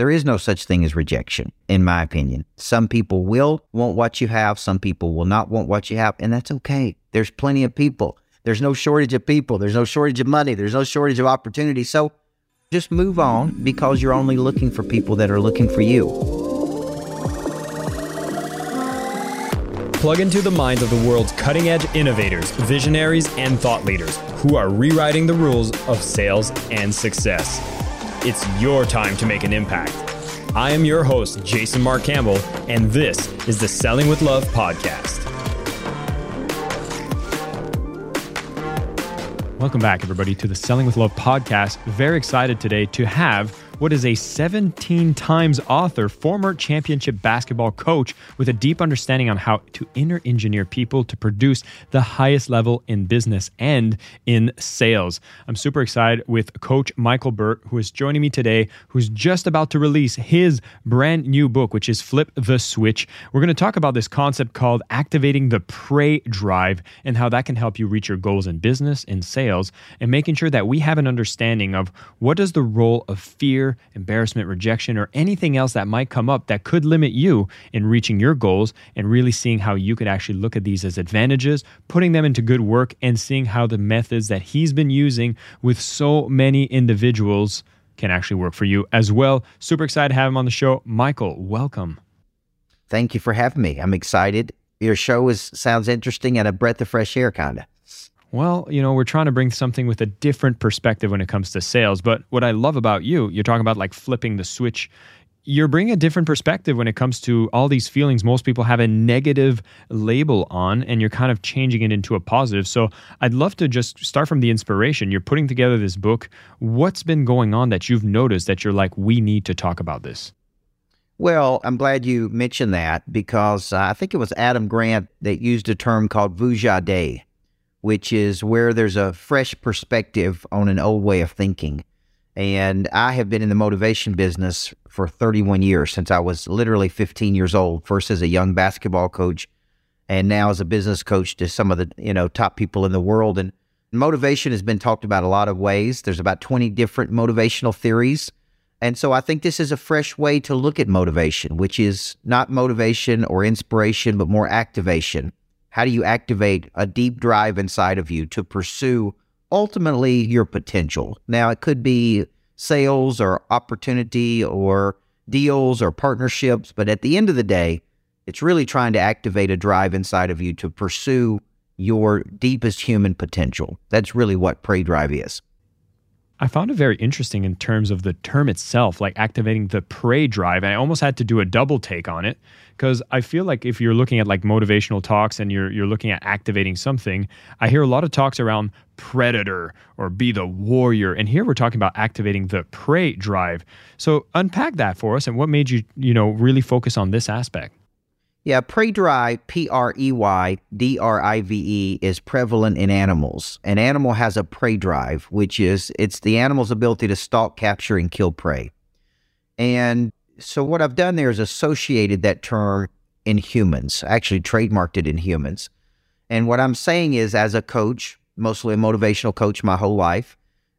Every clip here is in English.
There is no such thing as rejection, in my opinion. Some people will want what you have, some people will not want what you have, and that's okay. There's plenty of people. There's no shortage of people. There's no shortage of money. There's no shortage of opportunity. So just move on because you're only looking for people that are looking for you. Plug into the minds of the world's cutting edge innovators, visionaries, and thought leaders who are rewriting the rules of sales and success. It's your time to make an impact. I am your host, Jason Mark Campbell, and this is the Selling with Love podcast. Welcome back, everybody, to the Selling with Love podcast. Very excited today to have what is a 17 times author, former championship basketball coach with a deep understanding on how to inner engineer people to produce the highest level in business and in sales. I'm super excited with Coach Michael Burt, who is joining me today, who's just about to release his brand new book, which is Flip the Switch. We're going to talk about this concept called activating the prey drive and how that can help you reach your goals in business, in sales, and making sure that we have an understanding of what does the role of fear embarrassment, rejection, or anything else that might come up that could limit you in reaching your goals and really seeing how you could actually look at these as advantages, putting them into good work, and seeing how the methods that he's been using with so many individuals can actually work for you as well. Super excited to have him on the show. Michael, welcome. Thank you for having me. I'm excited. Your show is sounds interesting and a breath of fresh air, kind of. Well, you know, we're trying to bring something with a different perspective when it comes to sales. But what I love about you, you're talking about like flipping the switch. You're bringing a different perspective when it comes to all these feelings most people have a negative label on, and you're kind of changing it into a positive. So I'd love to just start from the inspiration. You're putting together this book. What's been going on that you've noticed that you're like, we need to talk about this? Well, I'm glad you mentioned that because uh, I think it was Adam Grant that used a term called vujade which is where there's a fresh perspective on an old way of thinking. And I have been in the motivation business for 31 years since I was literally 15 years old, first as a young basketball coach and now as a business coach to some of the, you know, top people in the world and motivation has been talked about a lot of ways. There's about 20 different motivational theories. And so I think this is a fresh way to look at motivation, which is not motivation or inspiration, but more activation. How do you activate a deep drive inside of you to pursue ultimately your potential? Now, it could be sales or opportunity or deals or partnerships, but at the end of the day, it's really trying to activate a drive inside of you to pursue your deepest human potential. That's really what Prey Drive is. I found it very interesting in terms of the term itself, like activating the prey drive. And I almost had to do a double take on it because I feel like if you're looking at like motivational talks and you're you're looking at activating something, I hear a lot of talks around predator or be the warrior. And here we're talking about activating the prey drive. So unpack that for us and what made you, you know, really focus on this aspect. Yeah, prey drive, P R E Y D R I V E, is prevalent in animals. An animal has a prey drive, which is it's the animal's ability to stalk, capture, and kill prey. And so what I've done there is associated that term in humans, actually trademarked it in humans. And what I'm saying is, as a coach, mostly a motivational coach my whole life,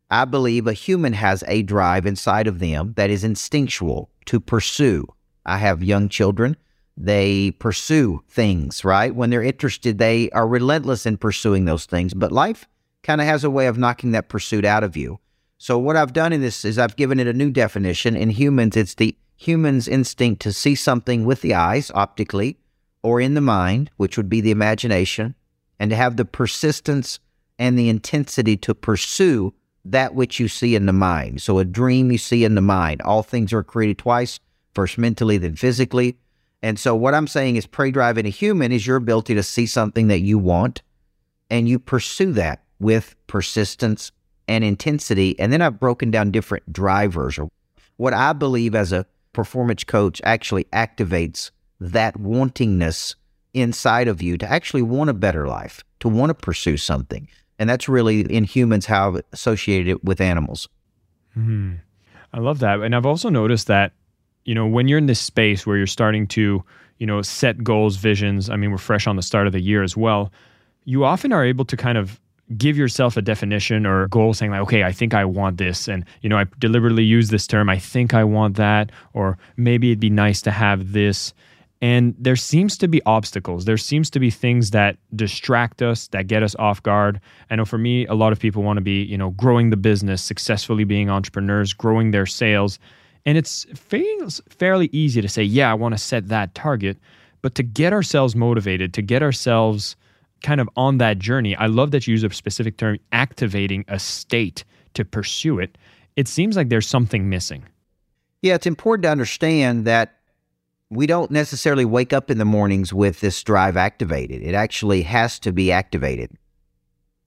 I believe a human has a drive inside of them that is instinctual to pursue. I have young children they pursue things, right? When they're interested, they are relentless in pursuing those things. But life kind of has a way of knocking that pursuit out of you. So, what I've done in this is I've given it a new definition. In humans, it's the human's instinct to see something with the eyes, optically, or in the mind, which would be the imagination, and to have the persistence and the intensity to pursue that which you see in the mind. So, a dream you see in the mind. All things are created twice, first mentally, then physically. And so what I'm saying is prey drive in a human is your ability to see something that you want and you pursue that with persistence and intensity. And then I've broken down different drivers or what I believe as a performance coach actually activates that wantingness inside of you to actually want a better life, to want to pursue something. And that's really in humans how I've associated it with animals. Mm-hmm. I love that. And I've also noticed that you know, when you're in this space where you're starting to, you know, set goals, visions, I mean, we're fresh on the start of the year as well, you often are able to kind of give yourself a definition or a goal saying like okay i think i want this and you know i deliberately use this term i think i want that or maybe it'd be nice to have this and there seems to be obstacles. There seems to be things that distract us that get us off guard. I know for me a lot of people want to be you know growing the business successfully being entrepreneurs growing their sales and it's fairly easy to say yeah i want to set that target but to get ourselves motivated to get ourselves kind of on that journey, I love that you use a specific term, activating a state to pursue it. It seems like there's something missing. Yeah, it's important to understand that we don't necessarily wake up in the mornings with this drive activated. It actually has to be activated.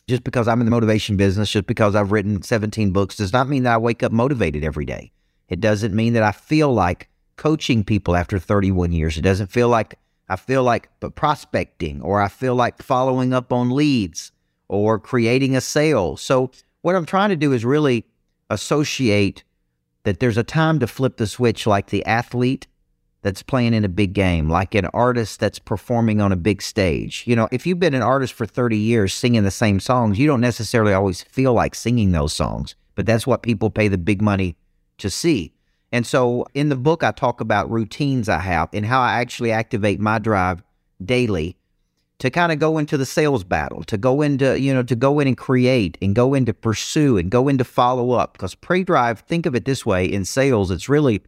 Just because I'm in the motivation business, just because I've written 17 books, does not mean that I wake up motivated every day. It doesn't mean that I feel like coaching people after 31 years. It doesn't feel like I feel like prospecting, or I feel like following up on leads, or creating a sale. So, what I'm trying to do is really associate that there's a time to flip the switch, like the athlete that's playing in a big game, like an artist that's performing on a big stage. You know, if you've been an artist for 30 years singing the same songs, you don't necessarily always feel like singing those songs, but that's what people pay the big money to see. And so in the book, I talk about routines I have and how I actually activate my drive daily to kind of go into the sales battle, to go into, you know, to go in and create and go into pursue and go into follow up. Because prey drive, think of it this way in sales, it's really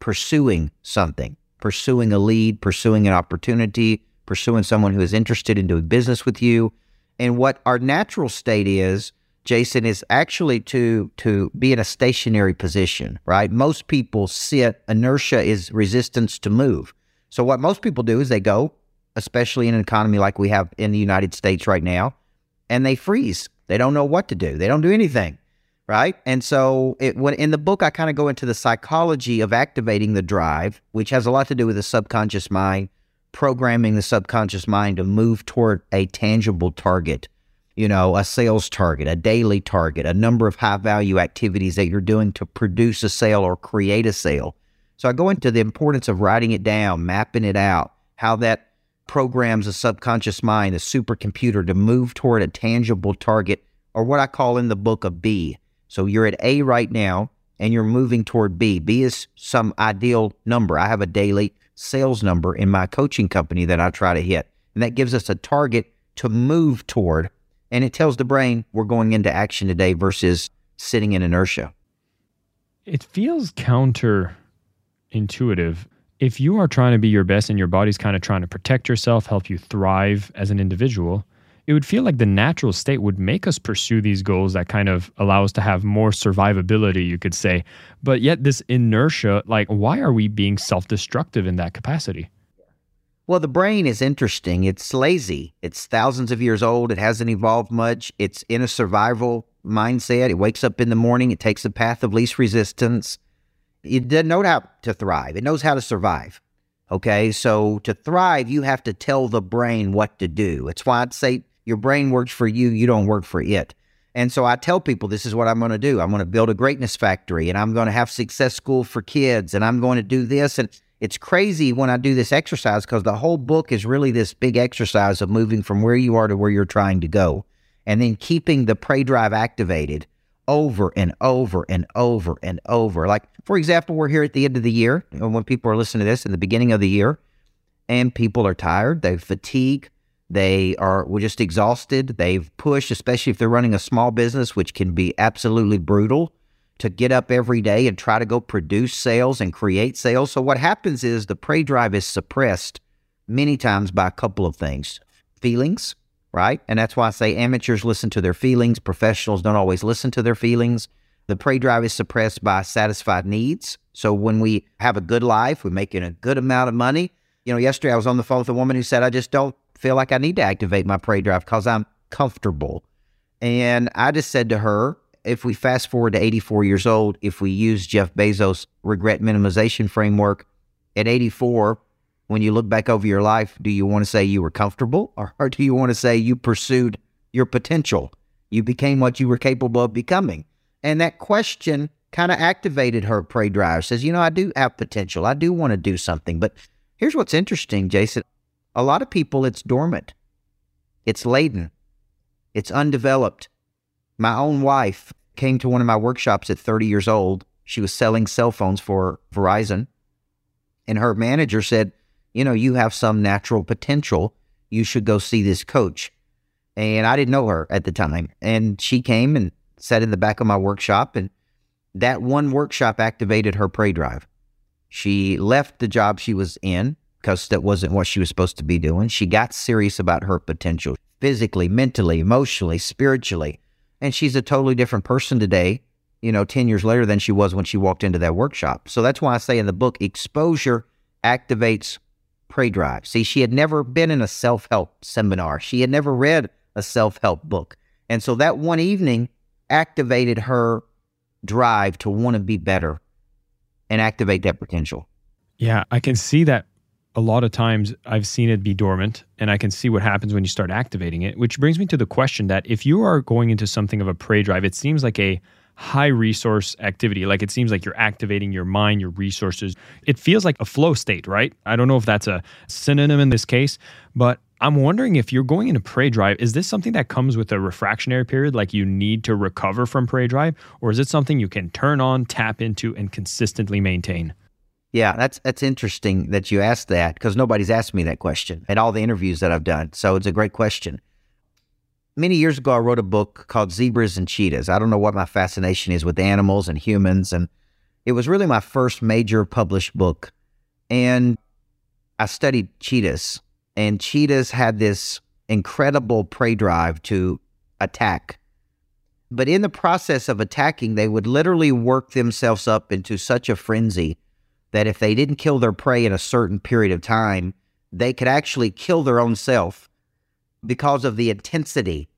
pursuing something, pursuing a lead, pursuing an opportunity, pursuing someone who is interested in doing business with you. And what our natural state is, Jason, is actually to to be in a stationary position, right? Most people sit. Inertia is resistance to move. So what most people do is they go, especially in an economy like we have in the United States right now, and they freeze. They don't know what to do. They don't do anything, right? And so it, when in the book, I kind of go into the psychology of activating the drive, which has a lot to do with the subconscious mind, programming the subconscious mind to move toward a tangible target you know, a sales target, a daily target, a number of high value activities that you're doing to produce a sale or create a sale. So I go into the importance of writing it down, mapping it out, how that programs a subconscious mind, a supercomputer to move toward a tangible target, or what I call in the book a B. So you're at A right now and you're moving toward B. B is some ideal number. I have a daily sales number in my coaching company that I try to hit. And that gives us a target to move toward and it tells the brain we're going into action today versus sitting in inertia. It feels counterintuitive. If you are trying to be your best and your body's kind of trying to protect yourself, help you thrive as an individual, it would feel like the natural state would make us pursue these goals that kind of allow us to have more survivability, you could say. But yet, this inertia, like, why are we being self destructive in that capacity? Well, the brain is interesting. It's lazy. It's thousands of years old. It hasn't evolved much. It's in a survival mindset. It wakes up in the morning. It takes the path of least resistance. It doesn't know how to thrive. It knows how to survive. Okay. So to thrive, you have to tell the brain what to do. It's why I'd say your brain works for you. You don't work for it. And so I tell people this is what I'm going to do. I'm going to build a greatness factory and I'm going to have success school for kids and I'm going to do this. And it's crazy when I do this exercise because the whole book is really this big exercise of moving from where you are to where you're trying to go and then keeping the prey drive activated over and over and over and over. Like, for example, we're here at the end of the year and when people are listening to this in the beginning of the year and people are tired, they fatigue, they are we're just exhausted, they've pushed, especially if they're running a small business, which can be absolutely brutal to get up every day and try to go produce sales and create sales. So what happens is the prey drive is suppressed many times by a couple of things. Feelings, right? And that's why I say amateurs listen to their feelings, professionals don't always listen to their feelings. The prey drive is suppressed by satisfied needs. So when we have a good life, we're making a good amount of money. You know, yesterday I was on the phone with a woman who said, I just don't feel like I need to activate my prey drive because I'm comfortable. And I just said to her, if we fast forward to 84 years old, if we use Jeff Bezos' regret minimization framework at 84, when you look back over your life, do you want to say you were comfortable or, or do you want to say you pursued your potential? You became what you were capable of becoming. And that question kind of activated her prey drive. Says, you know, I do have potential. I do want to do something. But here's what's interesting, Jason. A lot of people, it's dormant, it's laden. It's undeveloped. My own wife came to one of my workshops at 30 years old. She was selling cell phones for Verizon. And her manager said, You know, you have some natural potential. You should go see this coach. And I didn't know her at the time. And she came and sat in the back of my workshop. And that one workshop activated her prey drive. She left the job she was in because that wasn't what she was supposed to be doing. She got serious about her potential physically, mentally, emotionally, spiritually. And she's a totally different person today, you know, 10 years later than she was when she walked into that workshop. So that's why I say in the book, exposure activates prey drive. See, she had never been in a self help seminar, she had never read a self help book. And so that one evening activated her drive to want to be better and activate that potential. Yeah, I can see that a lot of times I've seen it be dormant and I can see what happens when you start activating it, which brings me to the question that if you are going into something of a prey drive, it seems like a high resource activity. Like it seems like you're activating your mind, your resources. It feels like a flow state, right? I don't know if that's a synonym in this case, but I'm wondering if you're going into prey drive, is this something that comes with a refractionary period, like you need to recover from prey drive, or is it something you can turn on, tap into, and consistently maintain? Yeah, that's that's interesting that you asked that because nobody's asked me that question in all the interviews that I've done. So it's a great question. Many years ago, I wrote a book called Zebras and Cheetahs. I don't know what my fascination is with animals and humans, and it was really my first major published book. And I studied cheetahs, and cheetahs had this incredible prey drive to attack. But in the process of attacking, they would literally work themselves up into such a frenzy that if they didn't kill their prey in a certain period of time, they could actually kill their own self because of the intensity.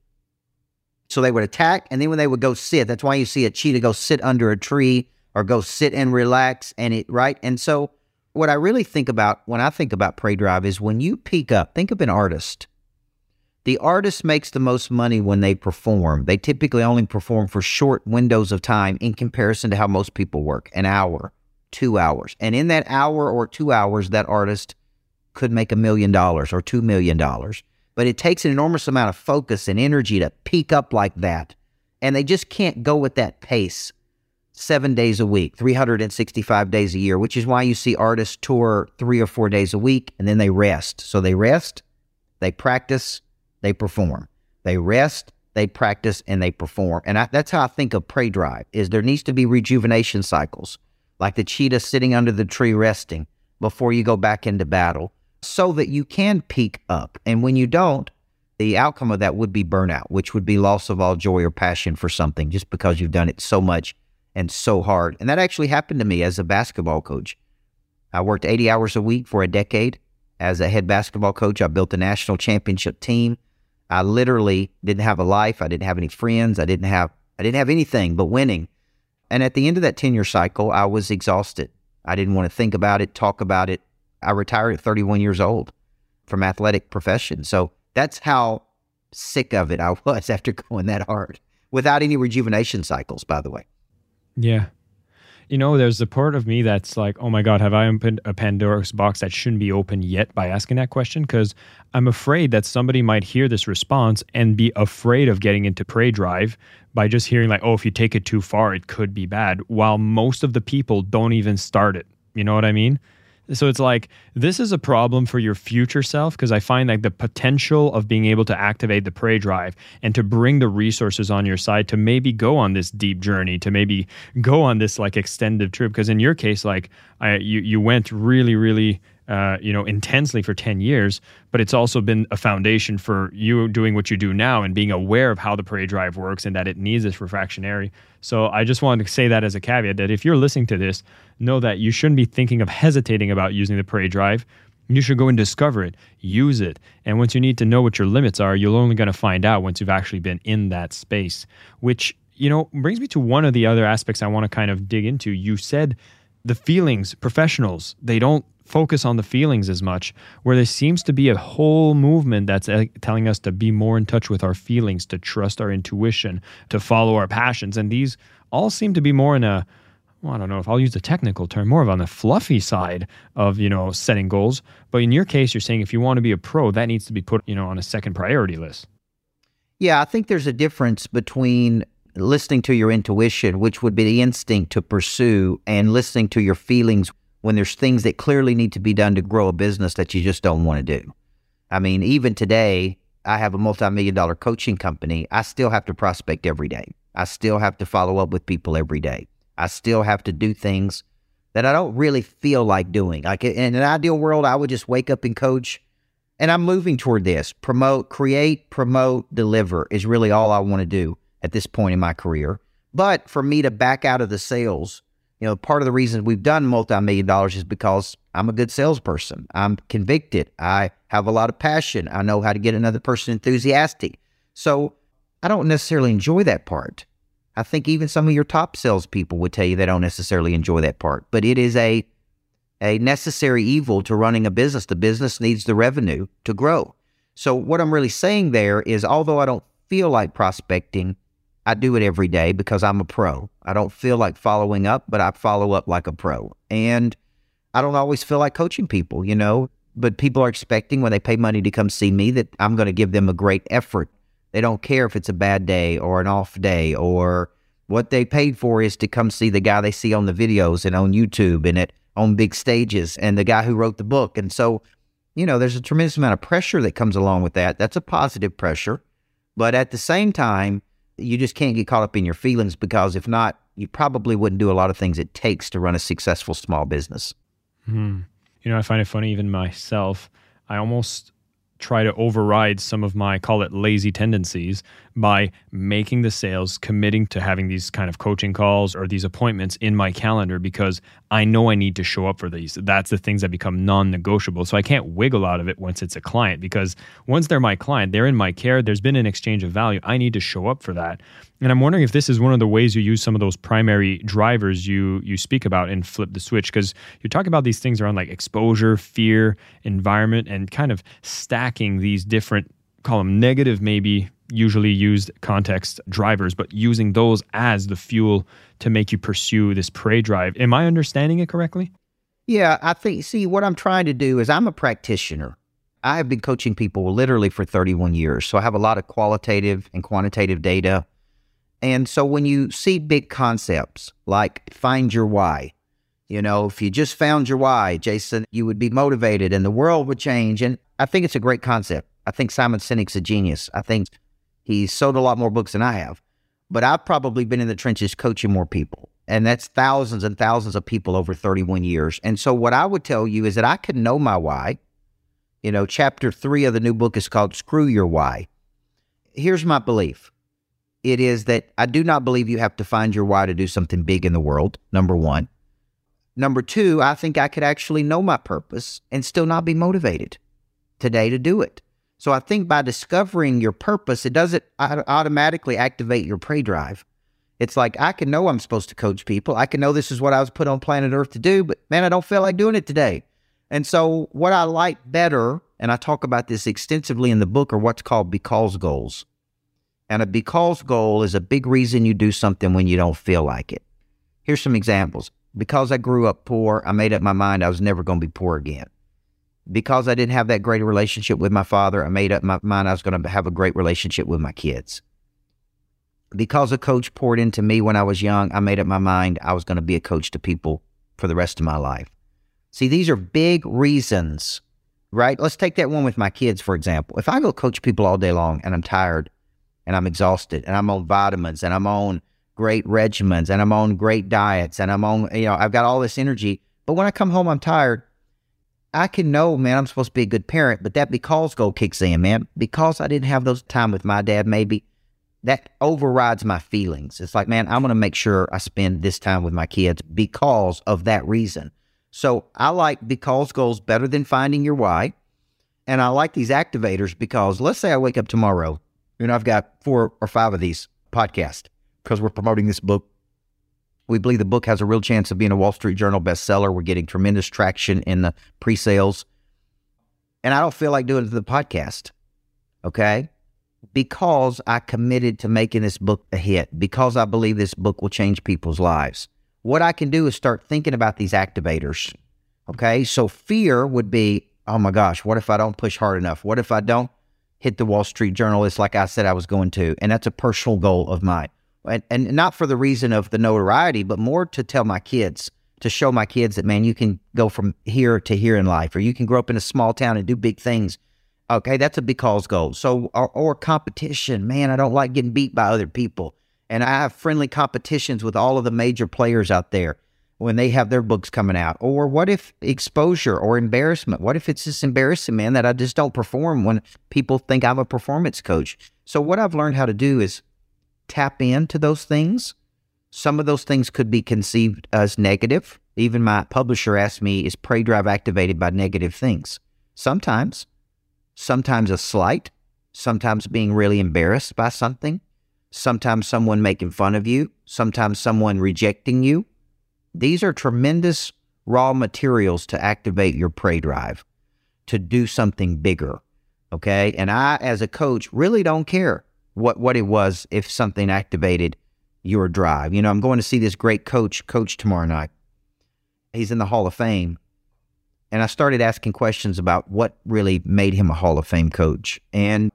So they would attack, and then when they would go sit, that's why you see a cheetah go sit under a tree or go sit and relax, and it right. And so, what I really think about when I think about prey drive is when you peak up. Think of an artist. The artist makes the most money when they perform. They typically only perform for short windows of time in comparison to how most people work an hour, two hours. And in that hour or two hours, that artist could make a million dollars or two million dollars. But it takes an enormous amount of focus and energy to peak up like that. And they just can't go at that pace seven days a week, 365 days a year, which is why you see artists tour three or four days a week and then they rest. So they rest, they practice, they perform. They rest, they practice, and they perform. And I, that's how I think of prey drive is there needs to be rejuvenation cycles like the cheetah sitting under the tree resting before you go back into battle, so that you can peak up. And when you don't, the outcome of that would be burnout, which would be loss of all joy or passion for something just because you've done it so much and so hard. And that actually happened to me as a basketball coach. I worked 80 hours a week for a decade as a head basketball coach. I built a national championship team. I literally didn't have a life. I didn't have any friends. I didn't have I didn't have anything but winning. And at the end of that tenure cycle, I was exhausted. I didn't want to think about it, talk about it. I retired at 31 years old from athletic profession. So that's how sick of it I was after going that hard without any rejuvenation cycles, by the way. Yeah you know, there's a part of me that's like, oh my God, have I opened a Pandora's box that shouldn't be open yet by asking that question? Because I'm afraid that somebody might hear this response and be afraid of getting into prey drive by just hearing, like, oh, if you take it too far, it could be bad, while most of the people don't even start it. You know what I mean? So it's like this is a problem for your future self because I find like the potential of being able to activate the prey drive and to bring the resources on your side to maybe go on this deep journey, to maybe go on this like extended trip. Because in your case, like I, you you went really really uh, you know, intensely for 10 years, but it's also been a foundation for you doing what you do now and being aware of how the prey drive works and that it needs this refractionary. So I just wanted to say that as a caveat that if you're listening to this, know that you shouldn't be thinking of hesitating about using the prey drive. You should go and discover it, use it. And once you need to know what your limits are, you're only going to find out once you've actually been in that space, which, you know, brings me to one of the other aspects I want to kind of dig into. You said the feelings, professionals, they don't focus on the feelings as much, where there seems to be a whole movement that's uh, telling us to be more in touch with our feelings, to trust our intuition, to follow our passions. And these all seem to be more in a well, I don't know if I'll use the technical term, more of on the fluffy side of, you know, setting goals. But in your case, you're saying if you want to be a pro, that needs to be put, you know, on a second priority list. Yeah, I think there's a difference between listening to your intuition, which would be the instinct to pursue, and listening to your feelings when there's things that clearly need to be done to grow a business that you just don't want to do. I mean, even today, I have a multi million dollar coaching company. I still have to prospect every day. I still have to follow up with people every day. I still have to do things that I don't really feel like doing. Like in an ideal world, I would just wake up and coach. And I'm moving toward this promote, create, promote, deliver is really all I want to do at this point in my career. But for me to back out of the sales, you know, part of the reason we've done multi million dollars is because I'm a good salesperson. I'm convicted. I have a lot of passion. I know how to get another person enthusiastic. So I don't necessarily enjoy that part. I think even some of your top salespeople would tell you they don't necessarily enjoy that part, but it is a a necessary evil to running a business. The business needs the revenue to grow. So what I'm really saying there is although I don't feel like prospecting, I do it every day because I'm a pro. I don't feel like following up, but I follow up like a pro. And I don't always feel like coaching people, you know, but people are expecting when they pay money to come see me that I'm going to give them a great effort they don't care if it's a bad day or an off day or what they paid for is to come see the guy they see on the videos and on YouTube and at on big stages and the guy who wrote the book. And so, you know, there's a tremendous amount of pressure that comes along with that. That's a positive pressure. But at the same time, you just can't get caught up in your feelings because if not, you probably wouldn't do a lot of things it takes to run a successful small business. Hmm. You know, I find it funny, even myself. I almost try to override some of my call it lazy tendencies by making the sales committing to having these kind of coaching calls or these appointments in my calendar because I know I need to show up for these. That's the things that become non-negotiable. So I can't wiggle out of it once it's a client because once they're my client, they're in my care, there's been an exchange of value. I need to show up for that. And I'm wondering if this is one of the ways you use some of those primary drivers you you speak about and Flip the Switch because you talk about these things around like exposure, fear, environment, and kind of stacking these different call them negative maybe usually used context drivers, but using those as the fuel to make you pursue this prey drive. Am I understanding it correctly? Yeah, I think, see, what I'm trying to do is I'm a practitioner. I have been coaching people literally for 31 years. So I have a lot of qualitative and quantitative data and so when you see big concepts like find your why, you know, if you just found your why, Jason, you would be motivated and the world would change. And I think it's a great concept. I think Simon Sinek's a genius. I think he's sold a lot more books than I have. But I've probably been in the trenches coaching more people. And that's thousands and thousands of people over 31 years. And so what I would tell you is that I can know my why. You know, chapter three of the new book is called Screw Your Why. Here's my belief it is that I do not believe you have to find your why to do something big in the world, number one. Number two, I think I could actually know my purpose and still not be motivated today to do it. So I think by discovering your purpose, it doesn't automatically activate your prey drive. It's like I can know I'm supposed to coach people. I can know this is what I was put on planet Earth to do, but man, I don't feel like doing it today. And so what I like better, and I talk about this extensively in the book, are what's called because goals. And a because goal is a big reason you do something when you don't feel like it. Here's some examples. Because I grew up poor, I made up my mind I was never going to be poor again. Because I didn't have that great relationship with my father, I made up my mind I was going to have a great relationship with my kids. Because a coach poured into me when I was young, I made up my mind I was going to be a coach to people for the rest of my life. See, these are big reasons, right? Let's take that one with my kids, for example. If I go coach people all day long and I'm tired, and I'm exhausted and I'm on vitamins and I'm on great regimens and I'm on great diets and I'm on, you know, I've got all this energy. But when I come home, I'm tired. I can know, man, I'm supposed to be a good parent, but that because goal kicks in, man. Because I didn't have those time with my dad, maybe that overrides my feelings. It's like, man, I'm going to make sure I spend this time with my kids because of that reason. So I like because goals better than finding your why. And I like these activators because let's say I wake up tomorrow and I've got four or five of these podcasts because we're promoting this book. We believe the book has a real chance of being a Wall Street Journal bestseller. We're getting tremendous traction in the pre sales. And I don't feel like doing the podcast. Okay. Because I committed to making this book a hit, because I believe this book will change people's lives. What I can do is start thinking about these activators. Okay. So fear would be, oh my gosh, what if I don't push hard enough? What if I don't hit the Wall Street Journal. It's like I said I was going to. And that's a personal goal of mine. And, and not for the reason of the notoriety, but more to tell my kids, to show my kids that, man, you can go from here to here in life, or you can grow up in a small town and do big things. Okay, that's a because goal. So, or, or competition. Man, I don't like getting beat by other people. And I have friendly competitions with all of the major players out there when they have their books coming out? Or what if exposure or embarrassment? What if it's just embarrassing, man, that I just don't perform when people think I'm a performance coach? So, what I've learned how to do is tap into those things. Some of those things could be conceived as negative. Even my publisher asked me, is Prey Drive activated by negative things? Sometimes, sometimes a slight, sometimes being really embarrassed by something, sometimes someone making fun of you, sometimes someone rejecting you, these are tremendous raw materials to activate your prey drive, to do something bigger. Okay. And I, as a coach, really don't care what, what it was if something activated your drive. You know, I'm going to see this great coach, coach tomorrow night. He's in the Hall of Fame. And I started asking questions about what really made him a Hall of Fame coach. And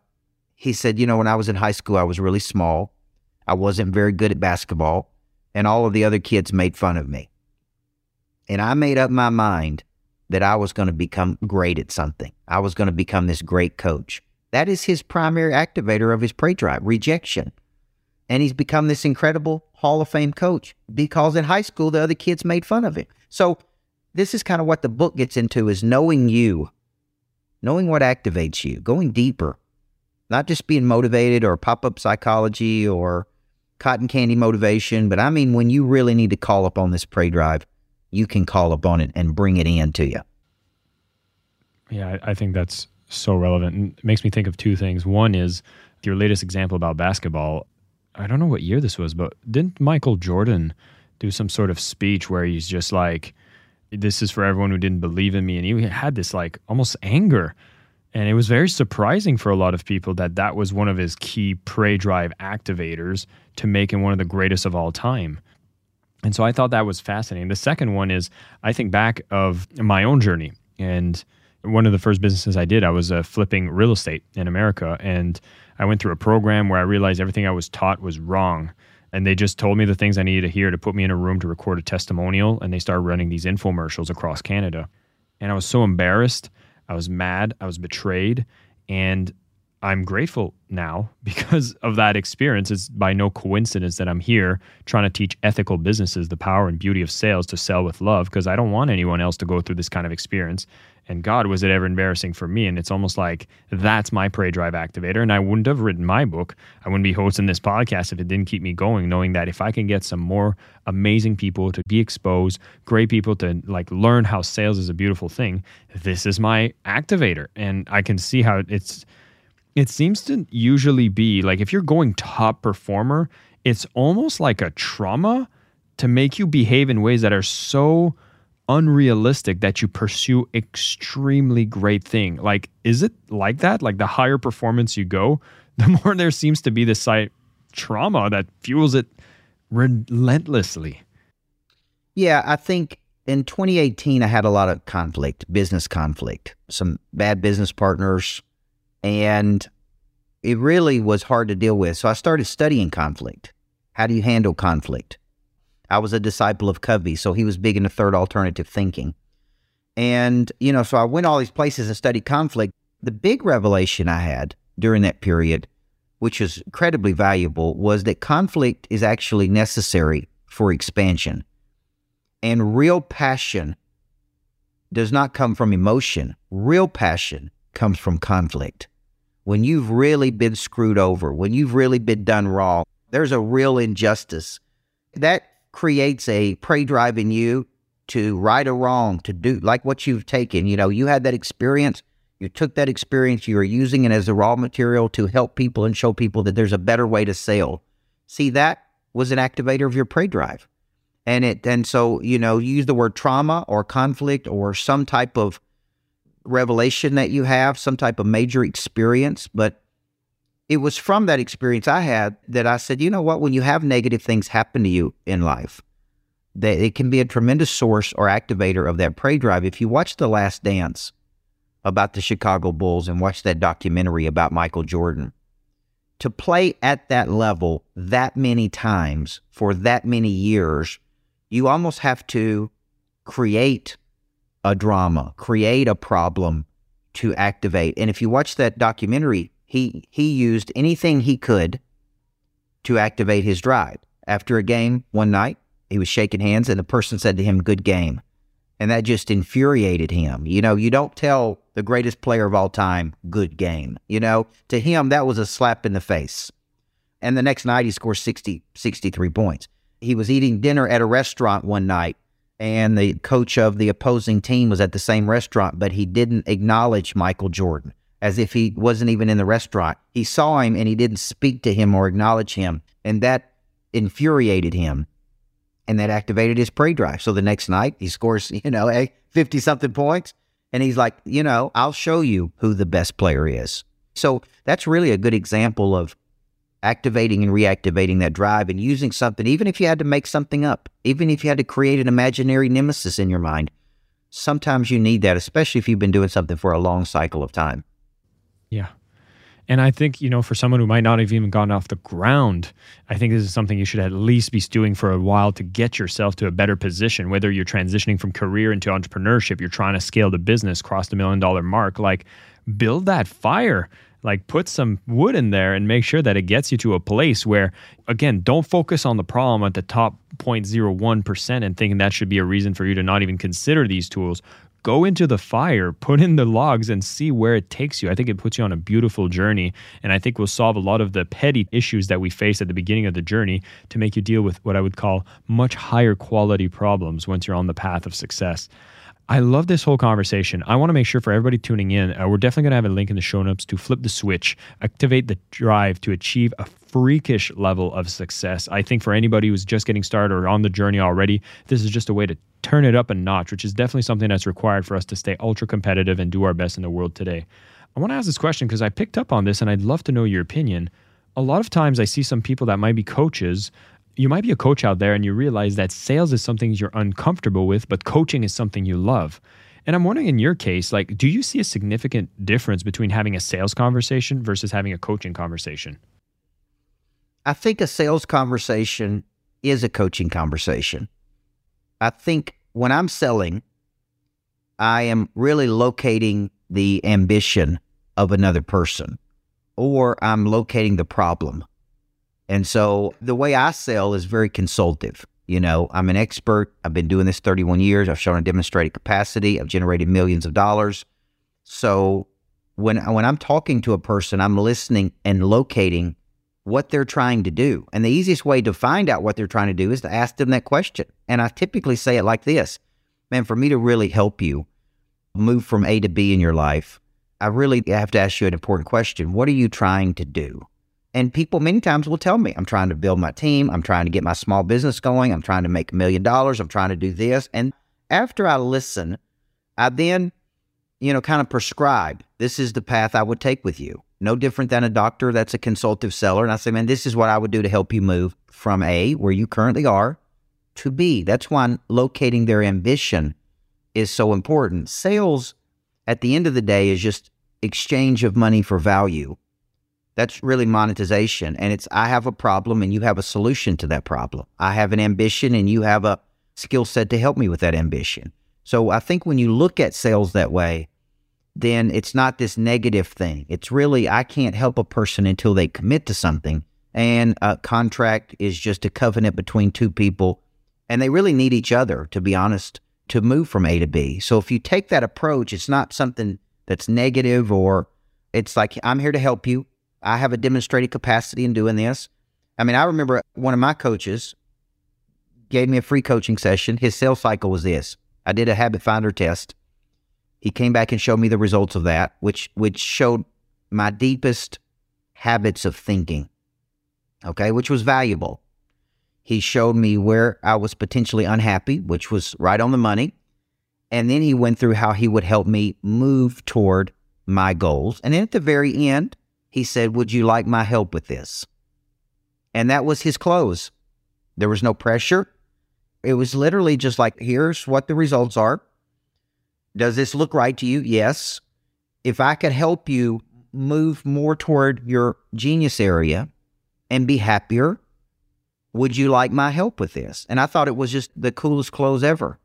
he said, You know, when I was in high school, I was really small. I wasn't very good at basketball and all of the other kids made fun of me. And I made up my mind that I was going to become great at something. I was going to become this great coach. That is his primary activator of his prey drive, rejection. And he's become this incredible Hall of Fame coach because in high school, the other kids made fun of him. So this is kind of what the book gets into is knowing you, knowing what activates you, going deeper, not just being motivated or pop-up psychology or cotton candy motivation, but I mean, when you really need to call upon this prey drive, you can call upon it and bring it in to you. Yeah, I think that's so relevant. And it makes me think of two things. One is your latest example about basketball. I don't know what year this was, but didn't Michael Jordan do some sort of speech where he's just like, this is for everyone who didn't believe in me? And he had this like almost anger and it was very surprising for a lot of people that that was one of his key prey drive activators to make him one of the greatest of all time. And so I thought that was fascinating. The second one is I think back of my own journey. And one of the first businesses I did, I was uh, flipping real estate in America. And I went through a program where I realized everything I was taught was wrong. And they just told me the things I needed to hear to put me in a room to record a testimonial. And they started running these infomercials across Canada. And I was so embarrassed I was mad, I was betrayed, and I'm grateful now because of that experience. It's by no coincidence that I'm here trying to teach ethical businesses the power and beauty of sales to sell with love because I don't want anyone else to go through this kind of experience. And God, was it ever embarrassing for me? And it's almost like that's my prey drive activator. And I wouldn't have written my book. I wouldn't be hosting this podcast if it didn't keep me going, knowing that if I can get some more amazing people to be exposed, great people to like learn how sales is a beautiful thing, this is my activator. And I can see how it's, it seems to usually be like if you're going top performer, it's almost like a trauma to make you behave in ways that are so unrealistic that you pursue extremely great thing. Like, is it like that? Like the higher performance you go, the more there seems to be this site trauma that fuels it relentlessly. Yeah, I think in 2018 I had a lot of conflict, business conflict, some bad business partners, and it really was hard to deal with. So I started studying conflict. How do you handle conflict? I was a disciple of Covey, so he was big into third alternative thinking. And, you know, so I went all these places and studied conflict. The big revelation I had during that period, which is incredibly valuable, was that conflict is actually necessary for expansion. And real passion does not come from emotion, real passion comes from conflict. When you've really been screwed over, when you've really been done wrong, there's a real injustice. That creates a prey drive in you to right or wrong, to do like what you've taken. You know, you had that experience, you took that experience, you are using it as a raw material to help people and show people that there's a better way to sell. See, that was an activator of your prey drive. And it and so, you know, use the word trauma or conflict or some type of revelation that you have, some type of major experience, but it was from that experience I had that I said, you know what, when you have negative things happen to you in life, that it can be a tremendous source or activator of that prey drive. If you watch The Last Dance, about the Chicago Bulls and watch that documentary about Michael Jordan. To play at that level that many times for that many years, you almost have to create a drama, create a problem to activate. And if you watch that documentary, he he used anything he could to activate his drive. After a game one night, he was shaking hands and the person said to him, "Good game." And that just infuriated him. You know, you don't tell the greatest player of all time, good game. You know, to him, that was a slap in the face. And the next night, he scores 60, 63 points. He was eating dinner at a restaurant one night and the coach of the opposing team was at the same restaurant, but he didn't acknowledge Michael Jordan as if he wasn't even in the restaurant. He saw him and he didn't speak to him or acknowledge him. And that infuriated him. And that activated his prey drive. So the next night he scores, you know, 50 something points. And he's like, you know, I'll show you who the best player is. So that's really a good example of activating and reactivating that drive and using something, even if you had to make something up, even if you had to create an imaginary nemesis in your mind. Sometimes you need that, especially if you've been doing something for a long cycle of time. Yeah. And I think, you know, for someone who might not have even gotten off the ground, I think this is something you should at least be doing for a while to get yourself to a better position. Whether you're transitioning from career into entrepreneurship, you're trying to scale the business, cross the million dollar mark, like build that fire like put some wood in there and make sure that it gets you to a place where again don't focus on the problem at the top 0.01% and thinking that should be a reason for you to not even consider these tools. Go into the fire put in the logs and see where it takes you. I think it puts you on a beautiful journey and i think will solve a lot of the petty issues that we face at the beginning of the journey to make you deal with what i would call much higher quality problems once you're on the path of success I love this whole conversation. I want to make sure for everybody tuning in, uh, we're definitely going to have a link in the show notes to flip the switch, activate the drive to achieve a freakish level of success. I think for anybody who's just getting started or on the journey already, this is just a way to turn it up a notch, which is definitely something that's required for us to stay ultra competitive and do our best in the world today. I want to ask this question because I picked up on this and I'd love to know your opinion. A lot of times I see some people that might be coaches you might be a coach out there and you realize that sales is something you're uncomfortable with, but coaching is something you love. And I'm wondering in your case, like, do you see a significant difference between having a sales conversation versus having a coaching conversation? I think a sales conversation is a coaching conversation. I think when I'm selling, I am really locating the ambition of another person, or I'm locating the problem and so the way I sell is very consultative. You know, I'm an expert. I've been doing this 31 years. I've shown a demonstrated capacity. I've generated millions of dollars. So when when I'm talking to a person, I'm listening and locating what they're trying to do. And the easiest way to find out what they're trying to do is to ask them that question. And I typically say it like this. Man, for me to really help you move from A to B in your life, I really have to ask you an important question. What are you trying to do? And people many times will tell me, I'm trying to build my team. I'm trying to get my small business going. I'm trying to make a million dollars. I'm trying to do this. And after I listen, I then, you know, kind of prescribe this is the path I would take with you. No different than a doctor that's a consultative seller. And I say, man, this is what I would do to help you move from A, where you currently are, to B. That's why locating their ambition is so important. Sales, at the end of the day, is just exchange of money for value. That's really monetization. And it's, I have a problem and you have a solution to that problem. I have an ambition and you have a skill set to help me with that ambition. So I think when you look at sales that way, then it's not this negative thing. It's really, I can't help a person until they commit to something. And a contract is just a covenant between two people. And they really need each other, to be honest, to move from A to B. So if you take that approach, it's not something that's negative or it's like, I'm here to help you. I have a demonstrated capacity in doing this. I mean, I remember one of my coaches gave me a free coaching session. His sales cycle was this. I did a habit finder test. He came back and showed me the results of that, which which showed my deepest habits of thinking. Okay, which was valuable. He showed me where I was potentially unhappy, which was right on the money. And then he went through how he would help me move toward my goals. And then at the very end, he said, Would you like my help with this? And that was his close. There was no pressure. It was literally just like, Here's what the results are. Does this look right to you? Yes. if I could help you move more toward your genius area and be happier, would you like my help with this? And I thought it was just the coolest close ever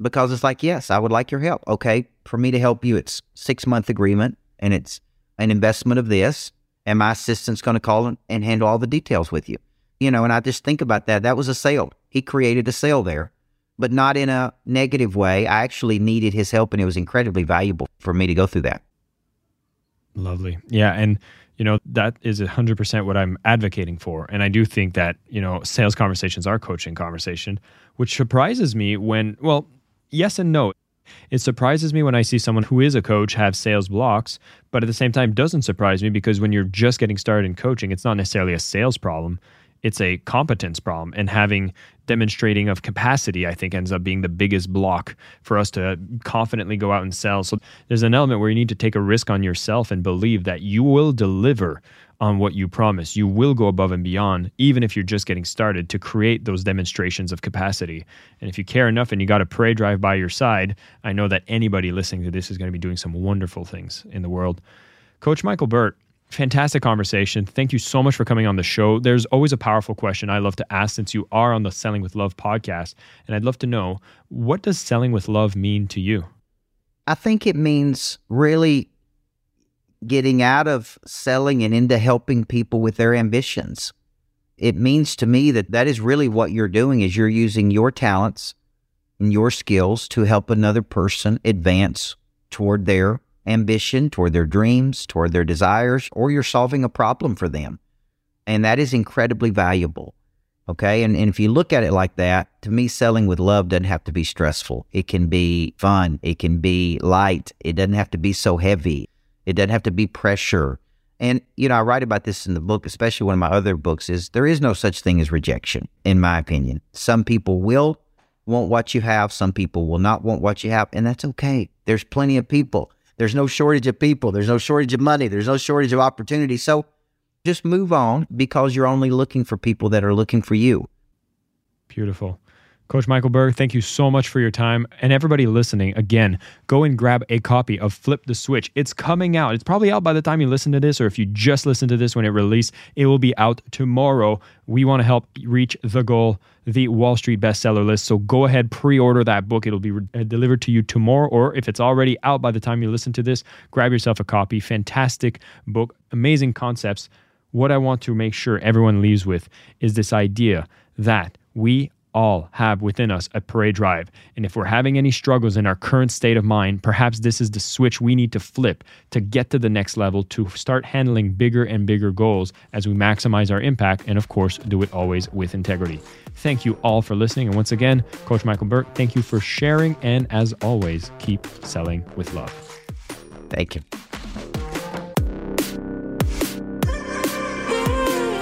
because it's like, yes, I would like your help. Okay, for me to help you, it's six month agreement and it's an investment of this, and my assistant's going to call and handle all the details with you. You know, and I just think about that. That was a sale. He created a sale there, but not in a negative way. I actually needed his help, and it was incredibly valuable for me to go through that. Lovely. Yeah. And, you know, that is 100% what I'm advocating for. And I do think that, you know, sales conversations are coaching conversation, which surprises me when, well, yes and no. It surprises me when I see someone who is a coach have sales blocks, but at the same time doesn't surprise me because when you're just getting started in coaching, it's not necessarily a sales problem it's a competence problem and having demonstrating of capacity i think ends up being the biggest block for us to confidently go out and sell. So there's an element where you need to take a risk on yourself and believe that you will deliver on what you promise. You will go above and beyond even if you're just getting started to create those demonstrations of capacity. And if you care enough and you got a prey drive by your side i know that anybody listening to this is going to be doing some wonderful things in the world. Coach michael burt Fantastic conversation. Thank you so much for coming on the show. There's always a powerful question I love to ask since you are on the Selling with Love podcast. And I'd love to know what does selling with love mean to you? I think it means really getting out of selling and into helping people with their ambitions. It means to me that that is really what you're doing is you're using your talents and your skills to help another person advance toward their ambition, toward their dreams, toward their desires, or you're solving a problem for them. And that is incredibly valuable. Okay. And, and if you look at it like that, to me, selling with love doesn't have to be stressful. It can be fun. It can be light. It doesn't have to be so heavy. It doesn't have to be pressure. And, you know, I write about this in the book, especially one of my other books, is there is no such thing as rejection, in my opinion. Some people will want what you have, some people will not want what you have, and that's okay. There's plenty of people there's no shortage of people. There's no shortage of money. There's no shortage of opportunity. So just move on because you're only looking for people that are looking for you. Beautiful. Coach Michael Burt, thank you so much for your time. And everybody listening, again, go and grab a copy of Flip the Switch. It's coming out. It's probably out by the time you listen to this, or if you just listen to this when it released, it will be out tomorrow. We want to help reach the goal, the Wall Street bestseller list. So go ahead, pre order that book. It'll be re- uh, delivered to you tomorrow, or if it's already out by the time you listen to this, grab yourself a copy. Fantastic book, amazing concepts. What I want to make sure everyone leaves with is this idea that we all have within us a prey drive. And if we're having any struggles in our current state of mind, perhaps this is the switch we need to flip to get to the next level to start handling bigger and bigger goals as we maximize our impact and, of course, do it always with integrity. Thank you all for listening. And once again, Coach Michael Burt, thank you for sharing. And as always, keep selling with love. Thank you.